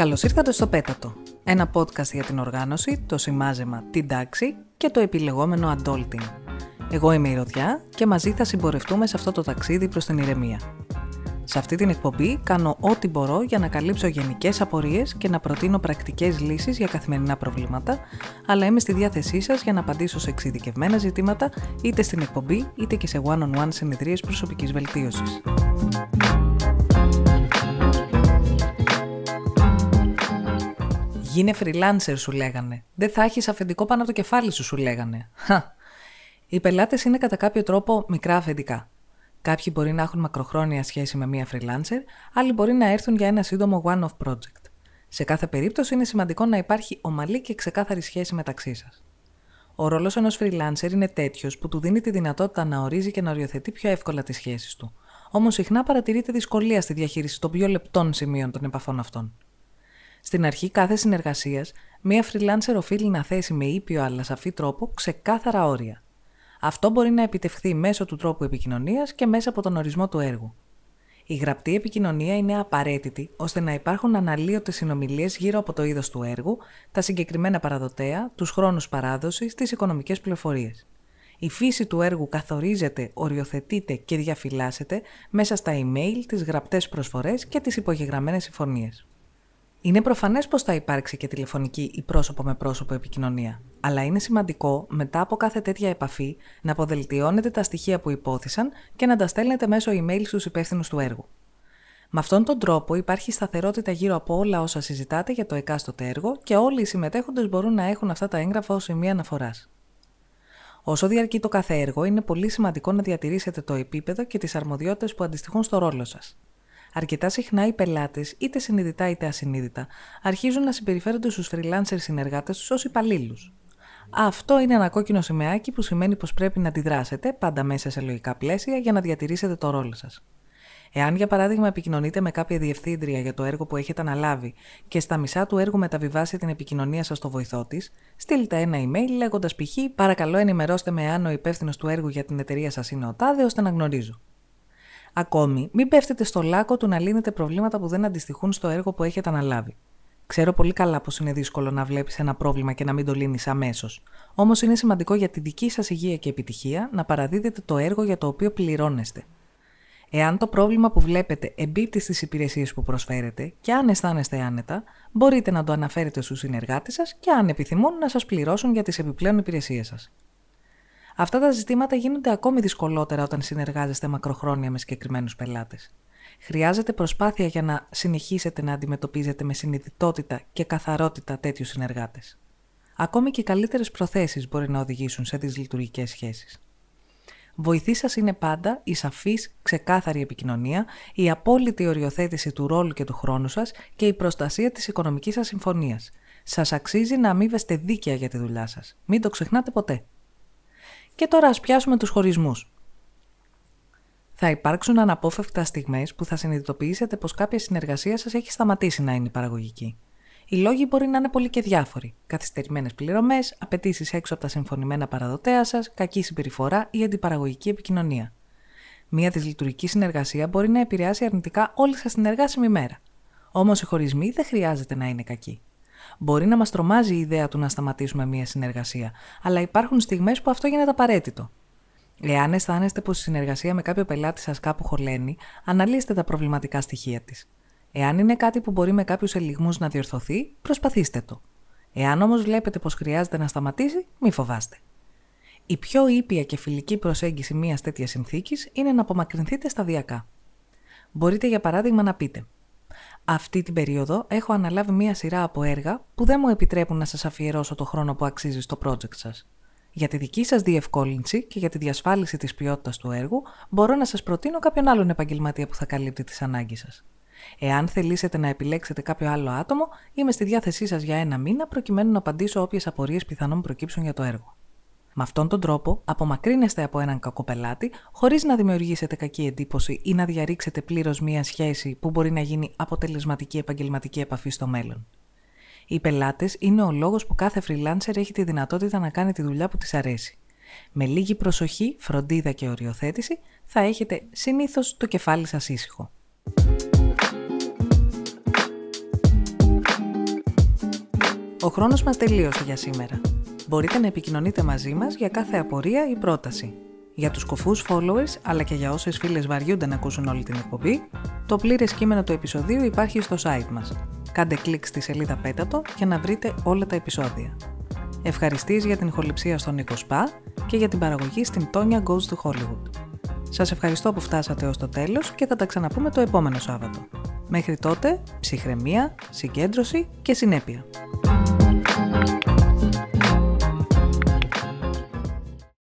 Καλώς ήρθατε στο Πέτατο, ένα podcast για την οργάνωση, το σημάζεμα, την τάξη και το επιλεγόμενο adulting. Εγώ είμαι η Ροδιά και μαζί θα συμπορευτούμε σε αυτό το ταξίδι προς την ηρεμία. Σε αυτή την εκπομπή κάνω ό,τι μπορώ για να καλύψω γενικές απορίες και να προτείνω πρακτικές λύσεις για καθημερινά προβλήματα, αλλά είμαι στη διάθεσή σας για να απαντήσω σε εξειδικευμένα ζητήματα είτε στην εκπομπή είτε και σε one-on-one συνεδρίες προσωπικής βελτίωσης. Γίνε freelancer σου λέγανε. Δεν θα έχεις αφεντικό πάνω από το κεφάλι σου σου λέγανε. Οι πελάτες είναι κατά κάποιο τρόπο μικρά αφεντικά. Κάποιοι μπορεί να έχουν μακροχρόνια σχέση με μία freelancer, άλλοι μπορεί να έρθουν για ένα σύντομο one-off project. Σε κάθε περίπτωση είναι σημαντικό να υπάρχει ομαλή και ξεκάθαρη σχέση μεταξύ σας. Ο ρόλος ενός freelancer είναι τέτοιος που του δίνει τη δυνατότητα να ορίζει και να οριοθετεί πιο εύκολα τις σχέσεις του. Όμως συχνά παρατηρείται δυσκολία στη διαχείριση των πιο λεπτών σημείων των επαφών αυτών. Στην αρχή κάθε συνεργασίας, μία freelancer οφείλει να θέσει με ήπιο αλλά σαφή τρόπο ξεκάθαρα όρια. Αυτό μπορεί να επιτευχθεί μέσω του τρόπου επικοινωνίας και μέσα από τον ορισμό του έργου. Η γραπτή επικοινωνία είναι απαραίτητη ώστε να υπάρχουν αναλύωτες συνομιλίες γύρω από το είδος του έργου, τα συγκεκριμένα παραδοτέα, τους χρόνους παράδοσης, τις οικονομικές πληροφορίες. Η φύση του έργου καθορίζεται, οριοθετείται και διαφυλάσσεται μέσα στα email, τις γραπτές προσφορές και τις υπογεγραμμένες συμφωνίες. Είναι προφανές πως θα υπάρξει και τηλεφωνική ή πρόσωπο με πρόσωπο επικοινωνία, αλλά είναι σημαντικό μετά από κάθε τέτοια επαφή να αποδελτιώνετε τα στοιχεία που υπόθησαν και να τα στέλνετε μέσω email στους υπεύθυνους του έργου. Με αυτόν τον τρόπο υπάρχει σταθερότητα γύρω από όλα όσα συζητάτε για το εκάστοτε έργο και όλοι οι συμμετέχοντες μπορούν να έχουν αυτά τα έγγραφα ως σημεία αναφοράς. Όσο διαρκεί το κάθε έργο, είναι πολύ σημαντικό να διατηρήσετε το επίπεδο και τις αρμοδιότητες που αντιστοιχούν στο ρόλο σας. Αρκετά συχνά οι πελάτες, είτε συνειδητά είτε ασυνείδητα, αρχίζουν να συμπεριφέρονται στους freelancer συνεργάτες τους ως υπαλλήλους. Αυτό είναι ένα κόκκινο σημαίακι που σημαίνει πως πρέπει να αντιδράσετε πάντα μέσα σε λογικά πλαίσια για να διατηρήσετε το ρόλο σας. Εάν, για παράδειγμα, επικοινωνείτε με κάποια διευθύντρια για το έργο που έχετε αναλάβει και στα μισά του έργου μεταβιβάσει την επικοινωνία σας στο βοηθό της, στείλτε ένα email λέγοντας π.χ. Παρακαλώ ενημερώστε με αν ο υπεύθυνος του έργου για την εταιρεία σας είναι ο τάδε ώστε να γνωρίζω. Ακόμη, μην πέφτετε στο λάκκο του να λύνετε προβλήματα που δεν αντιστοιχούν στο έργο που έχετε αναλάβει. Ξέρω πολύ καλά πως είναι δύσκολο να βλέπεις ένα πρόβλημα και να μην το λύνεις αμέσως. Όμως είναι σημαντικό για τη δική σας υγεία και επιτυχία να παραδίδετε το έργο για το οποίο πληρώνεστε. Εάν το πρόβλημα που βλέπετε εμπίπτει στις υπηρεσίες που προσφέρετε και αν αισθάνεστε άνετα, μπορείτε να το αναφέρετε στους συνεργάτες σας και αν επιθυμούν να σας πληρώσουν για τις επιπλέον υπηρεσίες σας. Αυτά τα ζητήματα γίνονται ακόμη δυσκολότερα όταν συνεργάζεστε μακροχρόνια με συγκεκριμένους πελάτες. Χρειάζεται προσπάθεια για να συνεχίσετε να αντιμετωπίζετε με συνειδητότητα και καθαρότητα τέτοιους συνεργάτες. Ακόμη και οι καλύτερες προθέσεις μπορεί να οδηγήσουν σε δυσλειτουργικές σχέσεις. Βοηθή σας είναι πάντα η σαφής, ξεκάθαρη επικοινωνία, η απόλυτη οριοθέτηση του ρόλου και του χρόνου σας και η προστασία της οικονομικής σα συμφωνία. Σας αξίζει να αμείβεστε δίκαια για τη δουλειά σας. Μην το ξεχνάτε ποτέ. Και τώρα ας πιάσουμε τους χωρισμούς. Θα υπάρξουν αναπόφευκτα στιγμές που θα συνειδητοποιήσετε πως κάποια συνεργασία σας έχει σταματήσει να είναι παραγωγική. Οι λόγοι μπορεί να είναι πολύ και διάφοροι. Καθυστερημένες πληρωμές, απαιτήσεις έξω από τα συμφωνημένα παραδοτέα σας, κακή συμπεριφορά ή αντιπαραγωγική επικοινωνία. Μία δυσλειτουργική συνεργασία μπορεί να επηρεάσει αρνητικά όλη σας την εργάσιμη μέρα. Όμως οι χωρισμοί δεν χρειάζεται να είναι κακοί. Μπορεί να μας τρομάζει η ιδέα του να σταματήσουμε μία συνεργασία, αλλά υπάρχουν στιγμές που αυτό γίνεται απαραίτητο. Εάν αισθάνεστε πως η συνεργασία με κάποιο πελάτη σας κάπου χωλαίνει, αναλύστε τα προβληματικά στοιχεία της. Εάν είναι κάτι που μπορεί με κάποιους ελιγμούς να διορθωθεί, προσπαθήστε το. Εάν όμως βλέπετε πως χρειάζεται να σταματήσει, μη φοβάστε. Η πιο ήπια και φιλική προσέγγιση μιας τέτοιας συνθήκης είναι να απομακρυνθείτε σταδιακά. Μπορείτε για παράδειγμα να πείτε αυτή την περίοδο έχω αναλάβει μία σειρά από έργα που δεν μου επιτρέπουν να σας αφιερώσω το χρόνο που αξίζει στο project σας. Για τη δική σας διευκόλυνση και για τη διασφάλιση της ποιότητας του έργου, μπορώ να σας προτείνω κάποιον άλλον επαγγελματία που θα καλύπτει τις ανάγκες σας. Εάν θελήσετε να επιλέξετε κάποιο άλλο άτομο, είμαι στη διάθεσή σας για ένα μήνα προκειμένου να απαντήσω όποιες απορίες πιθανόν προκύψουν για το έργο. Με αυτόν τον τρόπο, απομακρύνεστε από έναν κακό πελάτη, χωρίς να δημιουργήσετε κακή εντύπωση ή να διαρρήξετε πλήρως μία σχέση που μπορεί να γίνει αποτελεσματική επαγγελματική επαφή στο μέλλον. Οι πελάτες είναι ο λόγος που κάθε freelancer έχει τη δυνατότητα να κάνει τη δουλειά που της αρέσει. Με λίγη προσοχή, φροντίδα και οριοθέτηση θα έχετε συνήθως το κεφάλι σας ήσυχο. Ο χρόνος μας τελείωσε για σήμερα. Μπορείτε να επικοινωνείτε μαζί μας για κάθε απορία ή πρόταση. Για τους κοφούς followers, αλλά και για όσες φίλες βαριούνται να ακούσουν όλη την εκπομπή, το πλήρες κείμενο του επεισοδίου υπάρχει στο site μας. Κάντε κλικ στη σελίδα Πέτατο για να βρείτε όλα τα επεισόδια. Ευχαριστείς για την ηχοληψία στον Νίκο Σπα και για την παραγωγή στην Tonya Goes to Hollywood. Σας ευχαριστώ που φτάσατε ως το τέλος και θα τα ξαναπούμε το επόμενο Σάββατο. Μέχρι τότε, ψυχραιμία, συγκέντρωση και συνέπεια.